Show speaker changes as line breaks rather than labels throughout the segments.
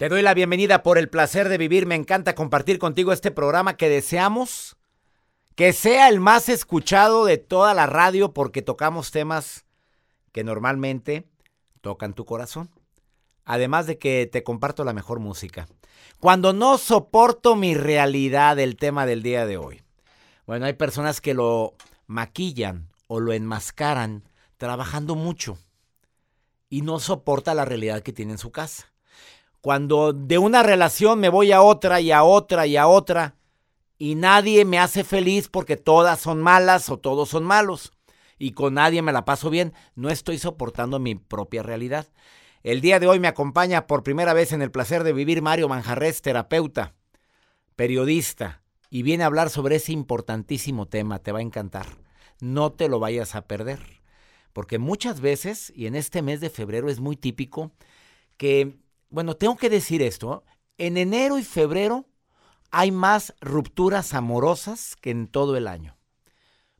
Te doy la bienvenida por el placer de vivir. Me encanta compartir contigo este programa que deseamos que sea el más escuchado de toda la radio porque tocamos temas que normalmente tocan tu corazón. Además de que te comparto la mejor música. Cuando no soporto mi realidad, el tema del día de hoy. Bueno, hay personas que lo maquillan o lo enmascaran trabajando mucho y no soporta la realidad que tiene en su casa. Cuando de una relación me voy a otra y a otra y a otra y nadie me hace feliz porque todas son malas o todos son malos y con nadie me la paso bien, no estoy soportando mi propia realidad. El día de hoy me acompaña por primera vez en el placer de vivir Mario Manjarres, terapeuta, periodista, y viene a hablar sobre ese importantísimo tema, te va a encantar. No te lo vayas a perder, porque muchas veces, y en este mes de febrero es muy típico, que bueno, tengo que decir esto. En enero y febrero hay más rupturas amorosas que en todo el año.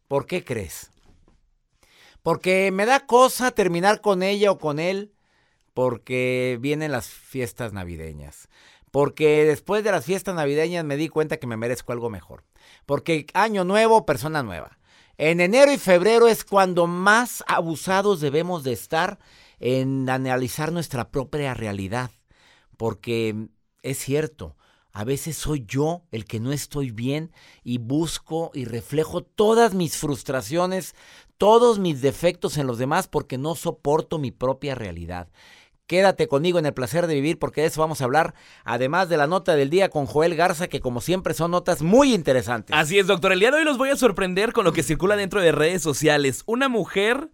¿Por qué crees? Porque me da cosa terminar con ella o con él porque vienen las fiestas navideñas. Porque después de las fiestas navideñas me di cuenta que me merezco algo mejor. Porque año nuevo, persona nueva. En enero y febrero es cuando más abusados debemos de estar en analizar nuestra propia realidad porque es cierto, a veces soy yo el que no estoy bien y busco y reflejo todas mis frustraciones, todos mis defectos en los demás porque no soporto mi propia realidad. Quédate conmigo en el placer de vivir porque de eso vamos a hablar, además de la nota del día con Joel Garza, que como siempre son notas muy interesantes.
Así es, doctor. El día de hoy los voy a sorprender con lo que circula dentro de redes sociales. Una mujer,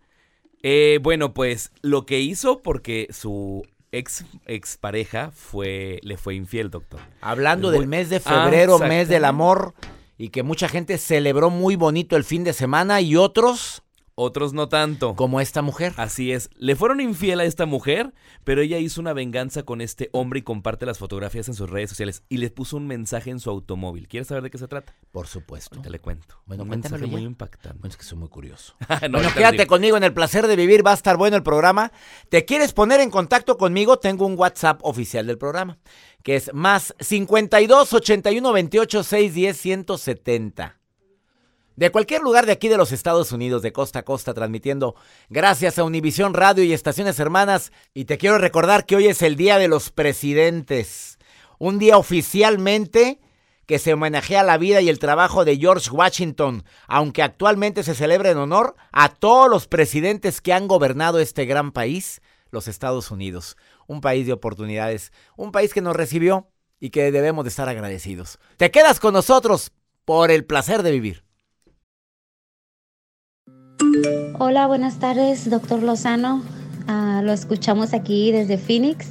eh, bueno, pues lo que hizo porque su ex, ex pareja fue, le fue infiel, doctor.
Hablando del mes de febrero, ah, mes del amor, y que mucha gente celebró muy bonito el fin de semana y otros
otros no tanto.
Como esta mujer.
Así es. Le fueron infiel a esta mujer, pero ella hizo una venganza con este hombre y comparte las fotografías en sus redes sociales y le puso un mensaje en su automóvil. ¿Quieres saber de qué se trata?
Por supuesto.
Te le cuento.
Bueno, un mensaje muy impactante. Bueno, es que soy muy curioso.
no, bueno, quédate conmigo en el placer de vivir. Va a estar bueno el programa. ¿Te quieres poner en contacto conmigo? Tengo un WhatsApp oficial del programa, que es más 52 81 28 610 170
de cualquier lugar de aquí de los Estados Unidos, de costa a costa, transmitiendo gracias a Univisión Radio y estaciones hermanas. Y te quiero recordar que hoy es el Día de los Presidentes, un día oficialmente que se homenajea la vida y el trabajo de George Washington, aunque actualmente se celebra en honor a todos los presidentes que han gobernado este gran país, los Estados Unidos. Un país de oportunidades, un país que nos recibió y que debemos de estar agradecidos. Te quedas con nosotros por el placer de vivir.
Hola, buenas tardes, doctor Lozano. Ah, lo escuchamos aquí desde Phoenix,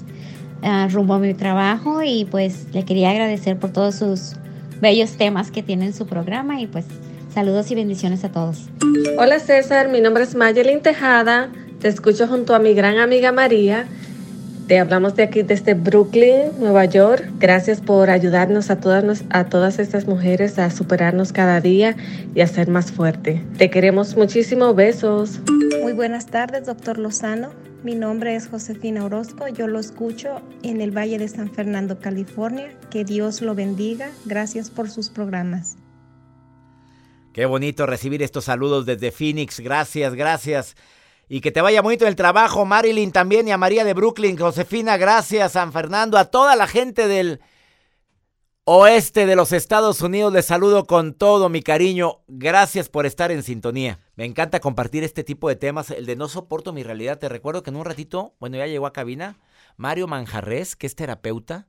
ah, rumbo a mi trabajo y pues le quería agradecer por todos sus bellos temas que tiene en su programa y pues saludos y bendiciones a todos.
Hola César, mi nombre es Mayelin Tejada, te escucho junto a mi gran amiga María te hablamos de aquí desde Brooklyn, Nueva York. Gracias por ayudarnos a todas, a todas estas mujeres a superarnos cada día y a ser más fuerte. Te queremos muchísimo. Besos.
Muy buenas tardes, doctor Lozano. Mi nombre es Josefina Orozco. Yo lo escucho en el Valle de San Fernando, California. Que Dios lo bendiga. Gracias por sus programas.
Qué bonito recibir estos saludos desde Phoenix. Gracias, gracias. Y que te vaya bonito el trabajo, Marilyn también y a María de Brooklyn, Josefina, gracias, San Fernando, a toda la gente del oeste de los Estados Unidos. Les saludo con todo mi cariño. Gracias por estar en sintonía. Me encanta compartir este tipo de temas. El de no soporto mi realidad. Te recuerdo que en un ratito, bueno, ya llegó a cabina, Mario Manjarres, que es terapeuta,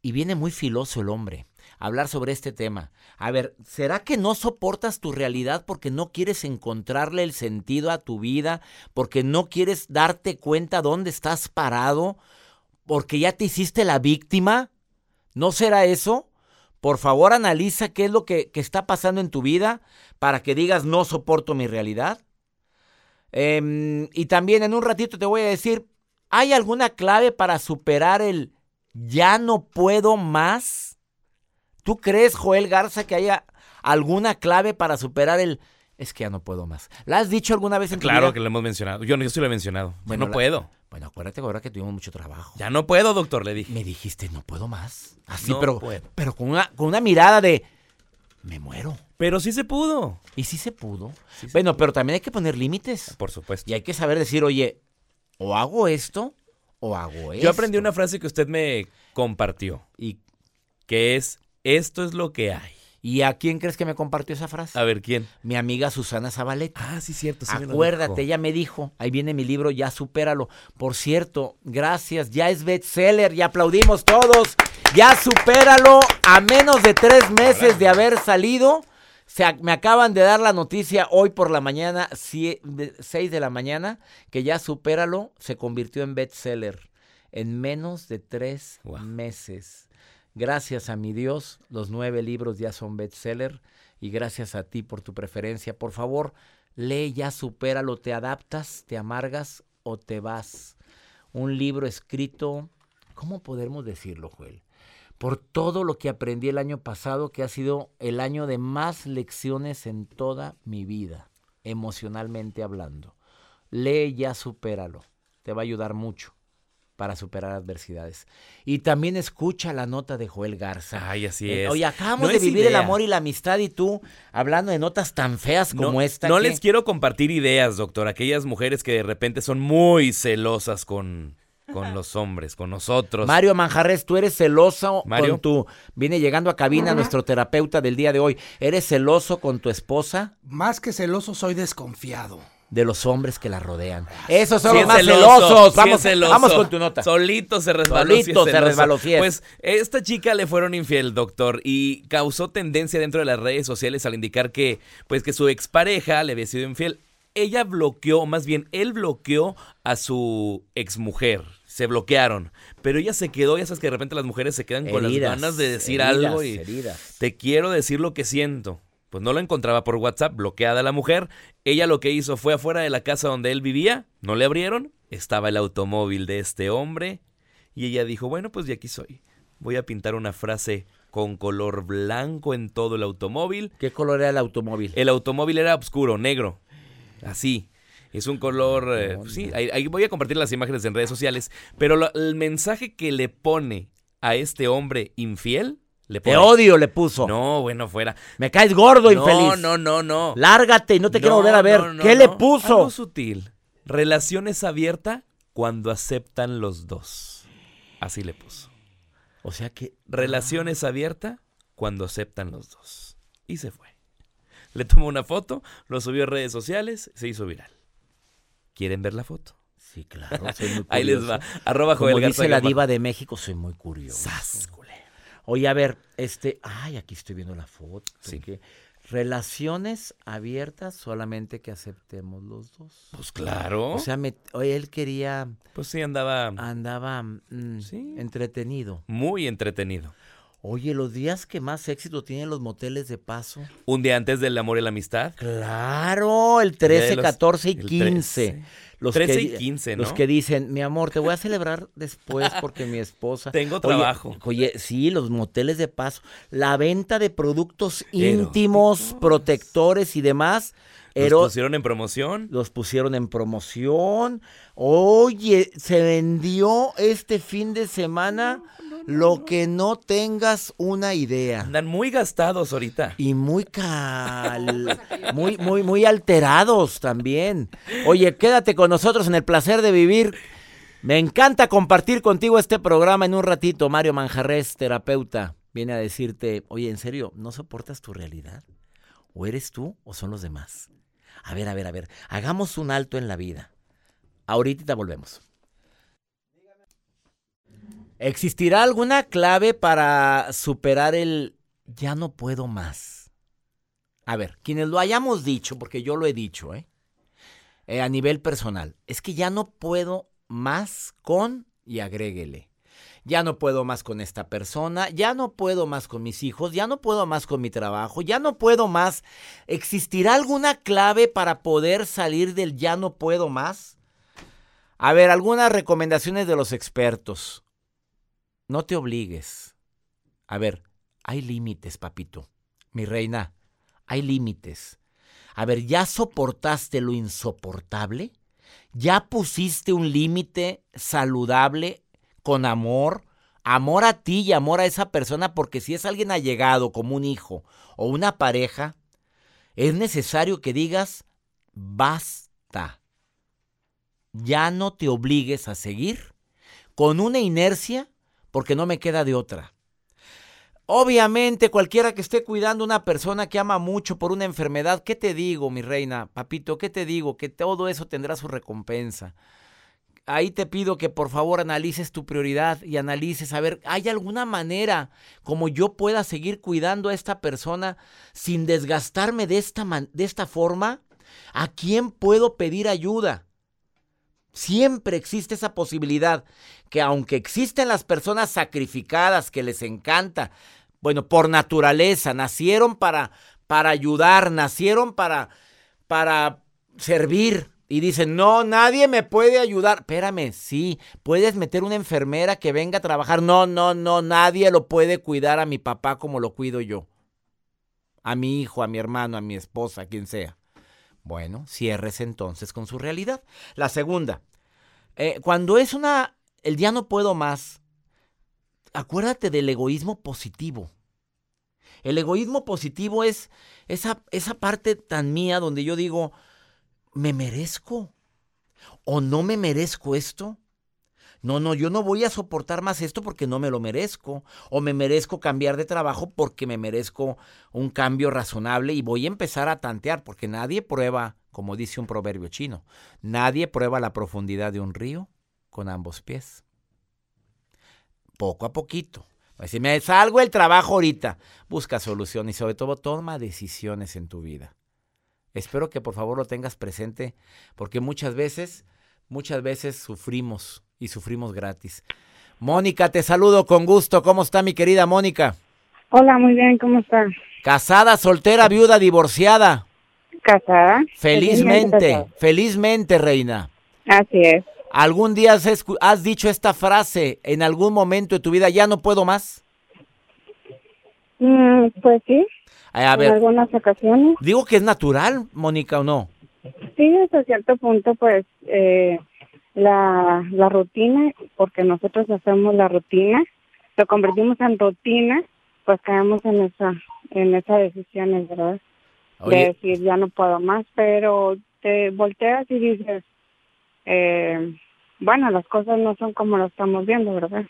y viene muy filoso el hombre hablar sobre este tema. A ver, ¿será que no soportas tu realidad porque no quieres encontrarle el sentido a tu vida? ¿Porque no quieres darte cuenta dónde estás parado? ¿Porque ya te hiciste la víctima? ¿No será eso? Por favor, analiza qué es lo que, está pasando en tu vida para que digas no soporto mi realidad. Em, y también en un ratito te voy a decir, ¿hay alguna clave para superar el ya no puedo más? ¿Tú crees, Joel Garza, que haya alguna clave para superar el... Es que ya no puedo más. ¿La has dicho alguna vez en
tu Claro que lo hemos mencionado. Yo, yo sí lo he mencionado. Bueno, no puedo.
Bueno, acuérdate ahora que tuvimos mucho trabajo.
Ya no puedo, doctor, le dije.
Me dijiste, no puedo más. Así,
No
pero,
puedo.
pero con, una, con una mirada de, me muero.
Pero sí se pudo.
Y sí se pudo.
Sí se
bueno, pero también hay que poner límites.
Por supuesto.
Y hay que saber decir, oye, o hago esto o hago esto.
Yo aprendí una frase que usted me compartió,
¿Y,
que es, esto es lo que hay.
¿Y a quién crees que me compartió esa frase?
A ver, ¿quién?
Mi amiga Susana Zabaleta.
Ah, sí, cierto. sí me
Acuérdate,
dijo.
ella me dijo, ahí viene mi libro, ya supéralo. Por cierto, gracias, ya es bestseller, ya aplaudimos todos. Ya supéralo a menos de tres meses de haber salido. Se me acaban de dar la noticia hoy por la mañana, 6 de la mañana, que ya supéralo se convirtió en bestseller en menos de tres meses. Gracias a mi Dios, los nueve libros ya son bestseller y gracias a ti por tu preferencia. Por favor, lee ya, supéralo, te adaptas, te amargas o te vas. Un libro escrito, ¿cómo podemos decirlo, Joel? Por todo lo que aprendí el año pasado, que ha sido el año de más lecciones en toda mi vida, emocionalmente hablando. Lee ya, supéralo. Te va a ayudar mucho para superar adversidades. Y también escucha la nota de Joel Garza.
Ay, así
Eh,
es.
Oye, acabamos
No
de vivir el amor y la amistad y tú hablando de notas tan feas como
no,
esta.
No
que-
les quiero compartir ideas, doctor. Aquellas mujeres que de repente son muy celosas con, con los hombres, con nosotros.
Mario Manjarres, tú eres celoso
Mario.
con tu... Viene llegando a cabina nuestro terapeuta del día de hoy. ¿Eres celoso con tu esposa?
Más que celoso, soy desconfiado.
De los hombres que la rodean. Esos son
Sí
los
es
más
celoso,
celosos. Vamos,
celoso.
vamos con tu nota.
Solito se resbaló. sí
Solito se resbaló.
Pues esta chica le fueron infiel, doctor, y causó tendencia dentro de las redes sociales al indicar que, pues, que su expareja le había sido infiel. Ella bloqueó, más bien, él bloqueó a su exmujer. Se bloquearon. Pero ella se quedó, ya sabes que de repente las mujeres se quedan con las ganas de decir
heridas,
algo y
heridas.
te quiero decir lo que siento. Pues no lo encontraba por WhatsApp, bloqueada la mujer. Ella lo que hizo fue afuera de la casa donde él vivía, no le abrieron, estaba el automóvil de este hombre y ella dijo, bueno, pues de aquí soy. Voy a pintar una frase con color blanco en todo el automóvil.
¿Qué color era el automóvil?
El automóvil era oscuro, negro, así. Es un color, eh, pues sí, ahí, ahí voy a compartir las imágenes en redes sociales, pero lo- el mensaje que le pone a este hombre infiel, le
Te odio, le puso.
No, bueno, fuera.
Me caes gordo,
No,
infeliz.
no, no, no.
Lárgate y no te quiero
No,
volver a ver.
no, no,
¿Qué le
no.
puso?
Algo sutil. Relaciones abierta cuando aceptan los dos. Así le puso.
O sea que...
Relaciones abierta cuando aceptan los dos. Y se fue. Le tomó una foto, lo subió a redes sociales, se hizo viral. ¿Quieren ver la foto?
Sí, claro, soy muy
Ahí les va. Arroba
Como
Joel Garza
dice la diva de México, soy muy curioso.
Sas, culé.
Oye, a ver, este... Ay, aquí estoy viendo la foto.
Sí.
Relaciones abiertas solamente que aceptemos los dos.
Pues claro.
O sea, me- oye, él quería...
pues sí, andaba
Andaba mm,
Sí.
entretenido.
muy entretenido.
Oye, los días que más éxito tienen los moteles de paso.
Un día antes del amor y la amistad.
Claro, el 13,
de los-
14 y
el
15.
13.
Los
13
que
y
di-
15,
Los
¿no?
que dicen, mi amor, te voy a celebrar después porque mi esposa.
Tengo trabajo.
Oye, sí, los moteles de paso. La venta de productos íntimos, protectores y demás.
Los
ero-
pusieron en promoción.
los pusieron en promoción. Oye, se vendió este fin de semana lo que no tengas una idea.
Andan muy gastados ahorita.
Y muy cal, muy, muy, muy alterados también. Oye, quédate con nosotros en el placer de vivir. Me encanta compartir contigo este programa en un ratito. Mario Manjarres, terapeuta, viene a decirte, oye, ¿en serio no soportas tu realidad? ¿O eres tú o son los demás? A ver, a ver, a ver, hagamos un alto en la vida. Ahorita volvemos. ¿Existirá alguna clave para superar el ya no puedo más? A ver, quienes lo hayamos dicho, porque yo lo he dicho, ¿eh? Eh, a nivel personal, es que ya no puedo más con y agréguele. Ya no puedo más con esta persona, ya no puedo más con mis hijos, ya no puedo más con mi trabajo, ya no puedo más. ¿Existirá alguna clave para poder salir del ya no puedo más? A ver, algunas recomendaciones de los expertos. No te obligues. A ver, hay límites, papito. Mi reina, hay límites. A ver, ¿ya soportaste lo insoportable? ¿Ya pusiste un límite saludable con amor? Amor a ti y amor a esa persona, porque si es alguien allegado como un hijo o una pareja, es necesario que digas, basta. Ya no te obligues a seguir con una inercia porque no me queda de otra. Obviamente, cualquiera que esté cuidando a una persona que ama mucho por una enfermedad, ¿qué te digo, mi reina, papito? ¿Qué te digo? Que todo eso tendrá su recompensa. Ahí te pido que por favor analices tu prioridad y analices a ver, ¿hay alguna manera como yo pueda seguir cuidando a esta persona sin desgastarme de esta, de esta forma? ¿A quién puedo pedir ayuda? Siempre existe esa posibilidad que aunque existen las personas sacrificadas que les encanta, bueno, por naturaleza, nacieron para, para ayudar, nacieron para, para servir. Y dicen, no, nadie me puede ayudar. Espérame, sí, puedes meter una enfermera que venga a trabajar. No, no, no, nadie lo puede cuidar a mi papá como lo cuido yo. A mi hijo, a mi hermano, a mi esposa, a quien sea. Bueno, cierres entonces con su realidad. La segunda, eh, cuando es una, el día no puedo más, acuérdate del egoísmo positivo. El egoísmo positivo es esa, esa parte tan mía donde yo digo, ¿me merezco? ¿O no me merezco esto? No, no, yo no voy a soportar más esto porque no me lo merezco. O me merezco cambiar de trabajo porque me merezco un cambio razonable y voy a empezar a tantear porque nadie prueba, como dice un proverbio chino, nadie prueba la profundidad de un río con ambos pies poco a poquito. Si me salgo el trabajo ahorita, busca solución y sobre todo toma decisiones en tu vida. Espero que por favor lo tengas presente porque muchas veces, muchas veces sufrimos y sufrimos gratis. Mónica, te saludo con gusto. ¿Cómo está mi querida Mónica?
Hola, muy bien, ¿cómo está?
Casada, soltera, viuda, divorciada.
Casada.
Felizmente, felizmente, reina.
Así es.
¿Algún día has, dicho esta frase en algún momento de tu vida, ya no puedo más?
Mm, pues sí. en algunas ocasiones.
Digo que es natural, Mónica, ¿o no?
Sí, hasta cierto punto, pues, eh, la, la rutina, porque nosotros hacemos la rutina, lo convertimos en rutina, pues caemos en esa, en esa decisión, ¿verdad? De decir, ya no puedo más, pero te volteas y dices, eh, bueno, las cosas no son como lo estamos viendo, ¿verdad?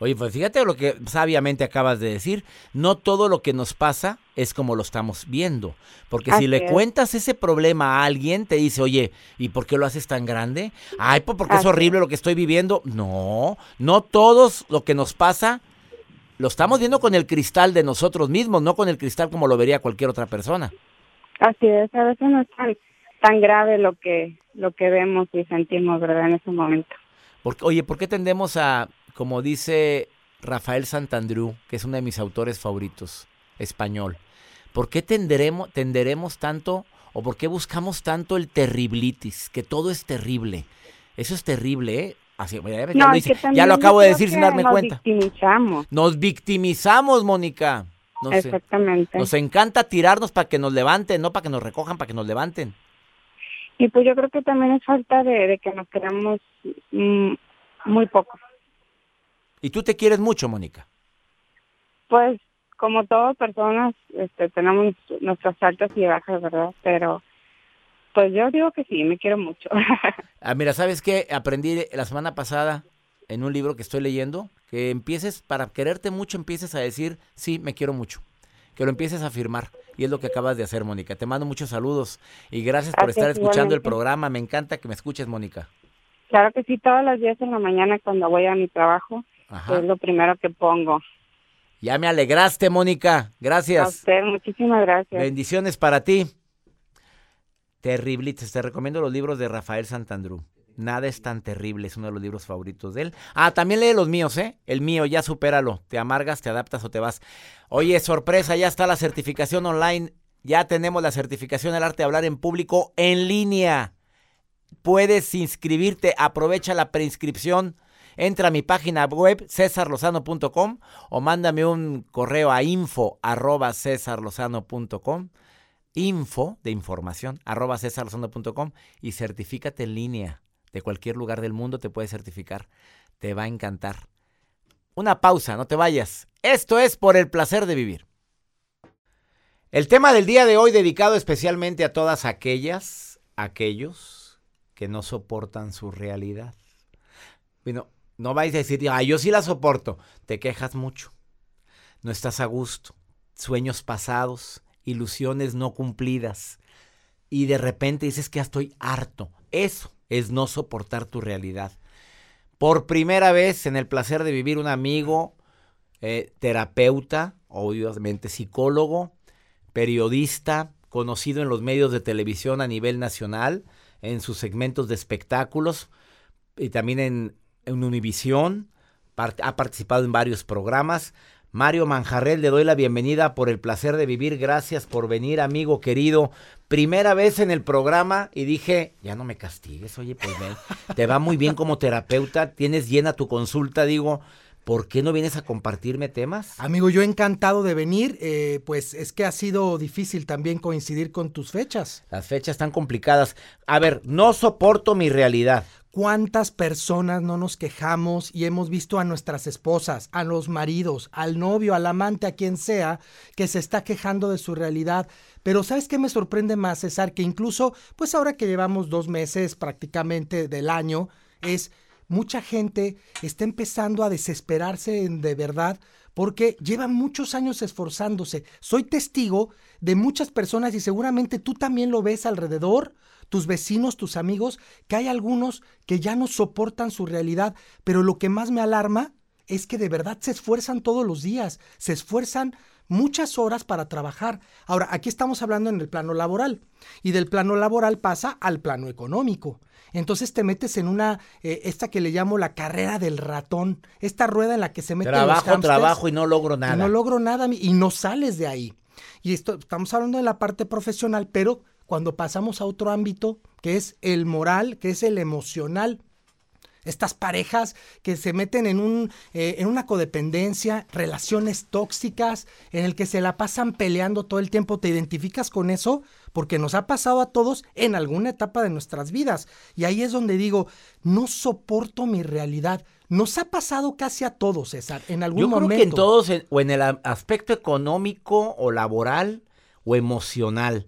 Oye, pues fíjate lo que sabiamente acabas de decir. No todo lo que nos pasa es como lo estamos viendo. Porque si le cuentas ese problema a alguien, te dice, oye, ¿y por qué lo haces tan grande? Ay, pues porque es horrible lo que estoy viviendo. No, no todos lo que nos pasa lo estamos viendo con el cristal de nosotros mismos, no con el cristal como lo vería cualquier otra persona.
Así es, a veces no es tan grave lo que lo que vemos y sentimos, ¿verdad? En ese momento.
Porque, oye, ¿por qué tendemos a, como dice Rafael Santandrú, que es uno de mis autores favoritos, español, ¿por qué tenderemos, tenderemos tanto o por qué buscamos tanto el terriblitis, que todo es terrible? Eso es terrible, ¿eh? Así, ya, ya, lo acabo de decir sin darme cuenta.
Nos victimizamos.
Nos victimizamos, Mónica.
Exactamente.
Nos encanta tirarnos para que nos levanten, no para que nos recojan, para que nos levanten.
Y pues yo creo que también es falta de, que nos queramos mm, muy poco.
¿Y tú te quieres mucho, Mónica?
Pues como todas personas, este, tenemos nuestras altas y bajas, ¿verdad? Pero pues yo digo que sí, me quiero mucho.
ah, mira, ¿sabes qué? Aprendí la semana pasada en un libro que estoy leyendo, que empieces, para quererte mucho, empieces a decir, sí, me quiero mucho que lo empieces a afirmar. Y es lo que acabas de hacer, Mónica. Te mando muchos saludos y gracias por estar escuchando el programa. Me encanta que me escuches, Mónica.
Claro que sí, todos los días en la mañana cuando voy a mi trabajo, es lo primero que pongo.
Ya me alegraste, Mónica. Gracias. A
usted, muchísimas gracias.
Bendiciones para ti. Terriblites. Te recomiendo los libros de Rafael Santandrú. Nada es tan terrible, es uno de los libros favoritos de él. Ah, también lee los míos, ¿eh? El mío, ya supéralo. Te amargas, te adaptas o te vas. Oye, sorpresa, ya está la certificación online. Ya tenemos la certificación del arte de hablar en público en línea. Puedes inscribirte, aprovecha la preinscripción. Entra a mi página web cesarlozano.com o mándame un correo a info arroba cesarlozano.com info de información, arroba cesarlozondo.com y certifícate en línea. De cualquier lugar del mundo te puedes certificar. Te va a encantar. Una pausa, no te vayas. Esto es por el placer de vivir. El tema del día de hoy dedicado especialmente a todas aquellas, aquellos que no soportan su realidad. Bueno, no vais a decir, yo sí la soporto. Te quejas mucho. No estás a gusto. Sueños pasados, ilusiones no cumplidas. Y de repente dices que ya estoy harto. Eso es no soportar tu realidad. Por primera vez en el placer de vivir un amigo, eh, terapeuta, obviamente psicólogo, periodista, conocido en los medios de televisión a nivel nacional, en sus segmentos de espectáculos y también en, en Univisión. Ha participado en varios programas. Mario Manjarrel, le doy la bienvenida por el placer de vivir. Gracias por venir, amigo querido. Primera vez en el programa y dije, ya no me castigues, oye, pues te va muy bien como terapeuta, tienes llena tu consulta, digo, ¿por qué no vienes a compartirme temas?
Amigo, yo encantado de venir, eh, pues es que ha sido difícil también coincidir con tus fechas.
Las fechas están complicadas. A ver, no soporto mi realidad.
¿Cuántas personas no nos quejamos y hemos visto a nuestras esposas, a los maridos, al novio, al amante, a quien sea, que se está quejando de su realidad? Pero ¿sabes qué me sorprende más, César? Que incluso, pues ahora que llevamos dos meses prácticamente del año, es mucha gente está empezando a desesperarse de verdad porque llevan muchos años esforzándose. Soy testigo de muchas personas y seguramente tú también lo ves alrededor tus vecinos, tus amigos, que hay algunos que ya no soportan su realidad, pero lo que más me alarma es que de verdad se esfuerzan todos los días, se esfuerzan muchas horas para trabajar. Ahora, aquí estamos hablando en el plano laboral y del plano laboral pasa al plano económico. Entonces te metes en una, eh, esta que le llamo la carrera del ratón, esta rueda en la que se mete
Trabajo, trabajo y no logro nada.
no logro nada y no sales de ahí. Y esto, estamos hablando de la parte profesional, pero cuando pasamos a otro ámbito, que es el moral, que es el emocional. Estas parejas que se meten en, un, eh, en una codependencia, relaciones tóxicas, en el que se la pasan peleando todo el tiempo, ¿te identificas con eso? Porque nos ha pasado a todos en alguna etapa de nuestras vidas. Y ahí es donde digo, no soporto mi realidad. Nos ha pasado casi a todos, César, en algún momento. Yo creo que
en todos, o en el aspecto económico o laboral o emocional.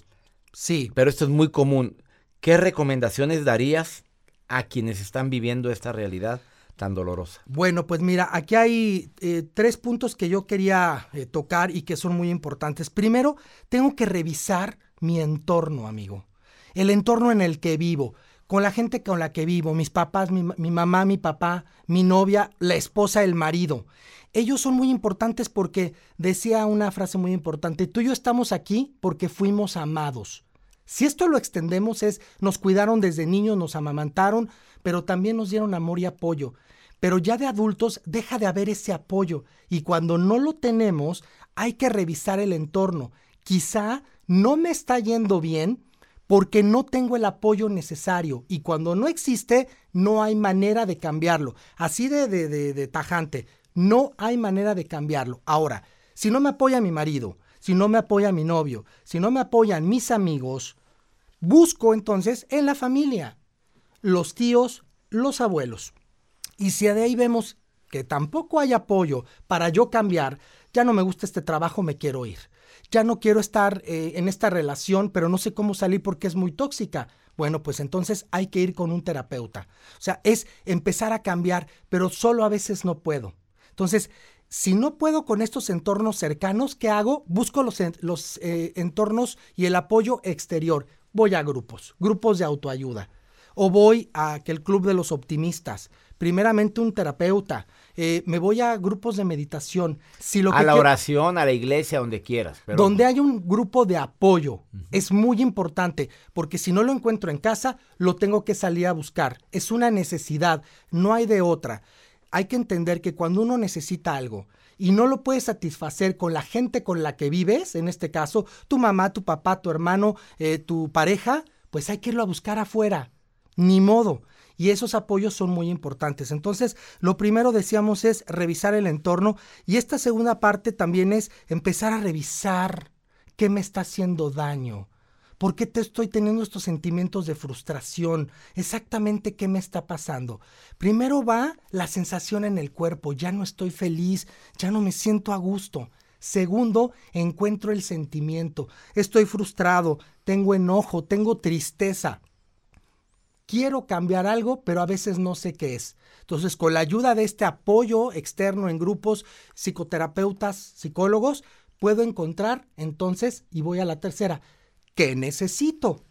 Sí.
Pero esto es muy común. ¿Qué recomendaciones darías a quienes están viviendo esta realidad tan dolorosa?
Bueno, pues mira, aquí hay eh, tres puntos que yo quería eh, tocar y que son muy importantes. Primero, tengo que revisar mi entorno, amigo. El entorno en el que vivo, con la gente con la que vivo, mis papás, mi, mi mamá, mi papá, mi novia, la esposa, el marido. Ellos son muy importantes porque decía una frase muy importante, tú y yo estamos aquí porque fuimos amados. Si esto lo extendemos es, nos cuidaron desde niños, nos amamantaron, pero también nos dieron amor y apoyo. Pero ya de adultos deja de haber ese apoyo y cuando no lo tenemos hay que revisar el entorno. Quizá no me está yendo bien porque no tengo el apoyo necesario y cuando no existe no hay manera de cambiarlo. Así de, de, de, de tajante. No hay manera de cambiarlo. Ahora, si no me apoya mi marido, si no me apoya mi novio, si no me apoyan mis amigos, busco entonces en la familia, los tíos, los abuelos. Y si de ahí vemos que tampoco hay apoyo para yo cambiar, ya no me gusta este trabajo, me quiero ir. Ya no quiero estar eh, en esta relación, pero no sé cómo salir porque es muy tóxica. Bueno, pues entonces hay que ir con un terapeuta. O sea, es empezar a cambiar, pero solo a veces no puedo. Entonces, si no puedo con estos entornos cercanos, ¿qué hago? Busco los, los eh, entornos y el apoyo exterior. Voy a grupos, grupos de autoayuda. O voy a aquel club de los optimistas. Primeramente un terapeuta. Eh, me voy a grupos de meditación.
Si lo a la oración, a la iglesia, donde quieras.
Donde hay un grupo de apoyo. Es muy importante, porque si no lo encuentro en casa, lo tengo que salir a buscar. Es una necesidad, no hay de otra hay que entender que cuando uno necesita algo y no lo puede satisfacer con la gente con la que vives, en este caso, tu mamá, tu papá, tu hermano, eh, tu pareja, pues hay que irlo a buscar afuera. Ni modo. Y esos apoyos son muy importantes. Entonces, lo primero decíamos es revisar el entorno y esta segunda parte también es empezar a revisar qué me está haciendo daño ¿Por qué te estoy teniendo estos sentimientos de frustración? Exactamente qué me está pasando. Primero va la sensación en el cuerpo, ya no estoy feliz, ya no me siento a gusto. Segundo, encuentro el sentimiento. Estoy frustrado, tengo enojo, tengo tristeza. Quiero cambiar algo, pero a veces no sé qué es. Entonces, con la ayuda de este apoyo externo en grupos, psicoterapeutas, psicólogos, puedo encontrar entonces, y voy a la tercera, ¿qué necesito?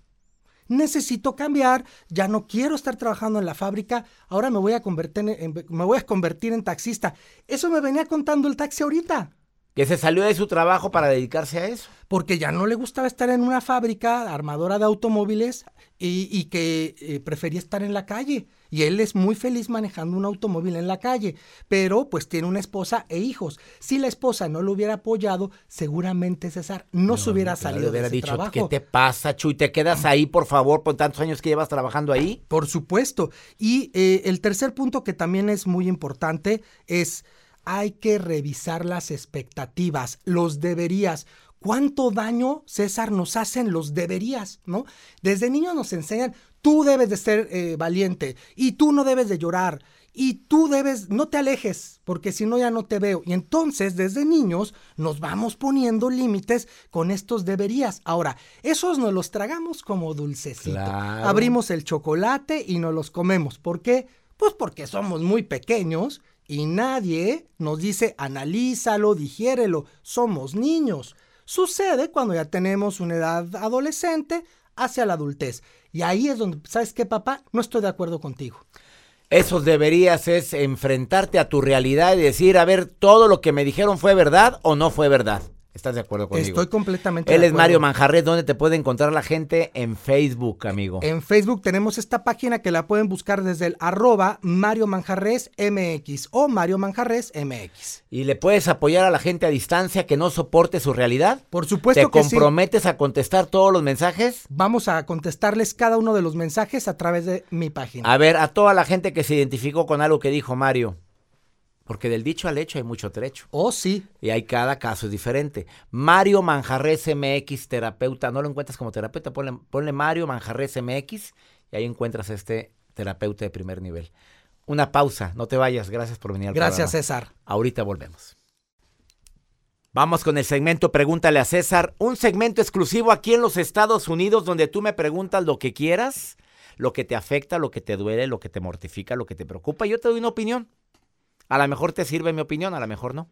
Necesito cambiar, ya no quiero estar trabajando en la fábrica, ahora me voy a convertir en, me voy a convertir en taxista. Eso me venía contando el taxi ahorita.
Que se salió de su trabajo para dedicarse a eso.
Porque ya no le gustaba estar en una fábrica armadora de automóviles y, que eh, prefería estar en la calle. Y él es muy feliz manejando un automóvil en la calle, pero pues tiene una esposa e hijos. Si la esposa no lo hubiera apoyado, seguramente César no, se hubiera salido hubiera de ese dicho, trabajo.
¿Qué te pasa, Chuy? ¿Te quedas ahí, por favor, por tantos años que llevas trabajando ahí?
Por supuesto. Y eh, el tercer punto que también es muy importante es hay que revisar las expectativas, los deberías. ¿Cuánto daño, César, nos hacen los deberías, no? Desde niños nos enseñan, tú debes de ser eh, valiente y tú no debes de llorar y tú debes, no te alejes, porque si no ya no te veo. Y entonces desde niños nos vamos poniendo límites con estos deberías. Ahora, esos nos los tragamos como dulcecito. Abrimos el chocolate y nos los comemos. ¿Por qué? Pues porque somos muy pequeños y nadie nos dice analízalo, digiérelo, somos niños. Sucede cuando ya tenemos una edad adolescente hacia la adultez. Y ahí es donde, ¿sabes qué, papá? No estoy de acuerdo contigo.
Eso deberías es enfrentarte a tu realidad y decir, a ver, todo lo que me dijeron fue verdad o no fue verdad. ¿Estás de acuerdo conmigo?
Estoy completamente
Él
de
acuerdo. es Mario Manjarres. ¿Dónde te puede encontrar la gente? En Facebook, amigo.
En Facebook tenemos esta página que la pueden buscar desde el arroba Mario Manjarres MX o Mario Manjarres MX.
¿Y le puedes apoyar a la gente a distancia que no soporte su realidad?
Por supuesto
¿Te comprometes a contestar todos los mensajes?
Vamos a contestarles cada uno de los mensajes a través de mi página.
A ver, a toda la gente que se identificó con algo que dijo Mario. Porque del dicho al hecho hay mucho trecho.
Oh, sí.
Y hay cada caso es diferente. Mario Manjarres MX, terapeuta. No lo encuentras como terapeuta, ponle, Mario Manjarres MX y ahí encuentras este terapeuta de primer nivel. Una pausa, no te vayas. Gracias por venir al
Gracias, César.
Ahorita volvemos. Vamos con el segmento Pregúntale a César, un segmento exclusivo aquí en los Estados Unidos donde tú me preguntas lo que quieras, lo que te afecta, lo que te duele, lo que te mortifica, lo que te preocupa. Yo te doy una opinión. A lo mejor te sirve mi opinión, a lo mejor no.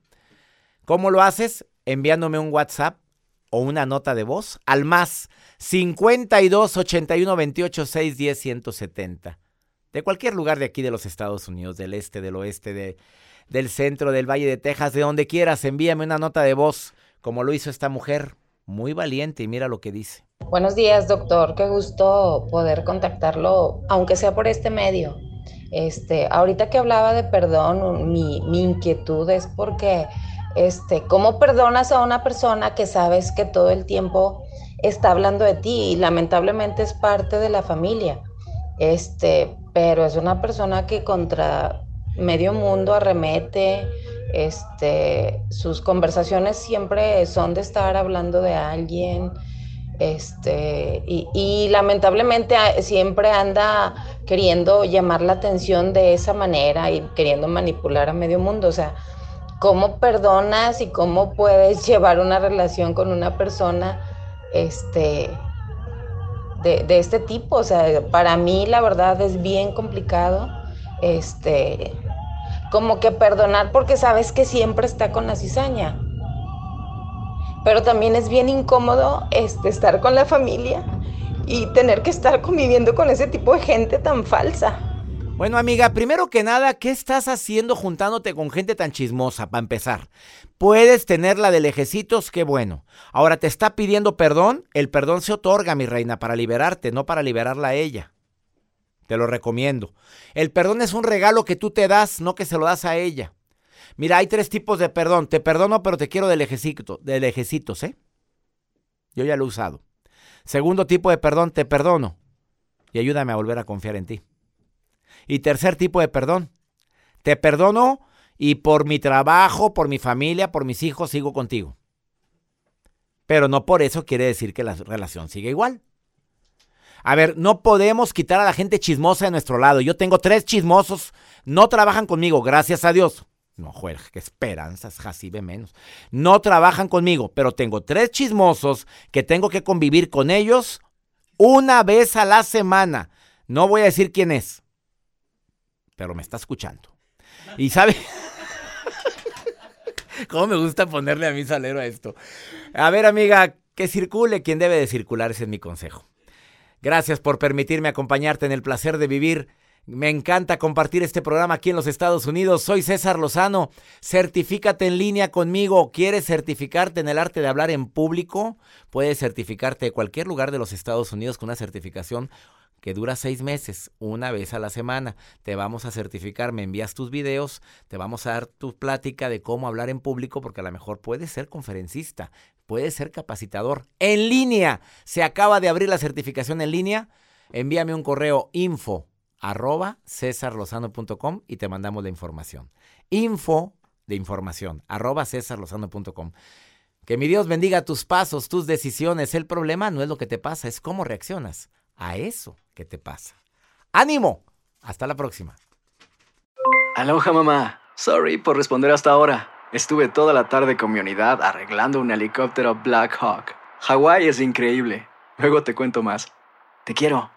¿Cómo lo haces? Enviándome un WhatsApp o una nota de voz al más 52 81 28 6 10 170. De cualquier lugar de aquí de los Estados Unidos, del este, del oeste, de, del centro, del Valle de Texas, de donde quieras, envíame una nota de voz, como lo hizo esta mujer, muy valiente, y mira lo que dice.
Buenos días, doctor. Qué gusto poder contactarlo, aunque sea por este medio. Este, ahorita que hablaba de perdón, mi, inquietud es porque, este, ¿cómo perdonas a una persona que sabes que todo el tiempo está hablando de ti y lamentablemente es parte de la familia? Este, pero es una persona que contra medio mundo arremete, este, sus conversaciones siempre son de estar hablando de alguien, este, y, lamentablemente ah, siempre anda queriendo llamar la atención de esa manera y queriendo manipular a medio mundo. O sea, ¿cómo perdonas y cómo puedes llevar una relación con una persona este, de, de este tipo? O sea, para mí la verdad es bien complicado. Este, como que perdonar porque sabes que siempre está con la cizaña pero también es bien incómodo este, estar con la familia y tener que estar conviviendo con ese tipo de gente tan falsa.
Bueno, amiga, primero que nada, ¿qué estás haciendo juntándote con gente tan chismosa, para empezar? Puedes tener la de lejecitos, qué bueno. Ahora te está pidiendo perdón, el perdón se otorga, mi reina, para liberarte, no para liberarla a ella. Te lo recomiendo. El perdón es un regalo que tú te das, no que se lo das a ella. Mira, hay tres tipos de perdón. Te perdono, pero te quiero de lejecito, de lejecitos, ¿eh? Yo ya lo he usado. Segundo tipo de perdón, te perdono y ayúdame a volver a confiar en ti. Y tercer tipo de perdón, te perdono y por mi trabajo, por mi familia, por mis hijos sigo contigo. Pero no por eso quiere decir que la relación siga igual. A ver, no podemos quitar a la gente chismosa de nuestro lado. Yo tengo tres chismosos, no trabajan conmigo, gracias a Dios. No, juega, qué esperanzas, Jacibe menos. No trabajan conmigo, pero tengo tres chismosos que tengo que convivir con ellos una vez a la semana. No voy a decir quién es, pero me está escuchando. Y sabe, ¿cómo me gusta ponerle a mi salero a esto? A ver, amiga, que circule quien debe de circular, ese es mi consejo. Gracias por permitirme acompañarte en el placer de vivir. Me encanta compartir este programa aquí en los Estados Unidos. Soy César Lozano. Certifícate en línea conmigo. ¿Quieres certificarte en el arte de hablar en público? Puedes certificarte en cualquier lugar de los Estados Unidos con una certificación que dura seis meses, una vez a la semana. Te vamos a certificar, me envías tus videos, te vamos a dar tu plática de cómo hablar en público, porque a lo mejor puedes ser conferencista, puedes ser capacitador. En línea, se acaba de abrir la certificación en línea. Envíame un correo info arroba cesarlozano.com y te mandamos la información. Info de información arroba cesarlozano.com. Que mi Dios bendiga tus pasos, tus decisiones. El problema no es lo que te pasa, es cómo reaccionas a eso que te pasa. ¡Ánimo! Hasta la próxima.
Aloha mamá. Sorry por responder hasta ahora. Estuve toda la tarde con mi unidad arreglando un helicóptero Black Hawk. Hawái es increíble. Luego te cuento más. Te quiero.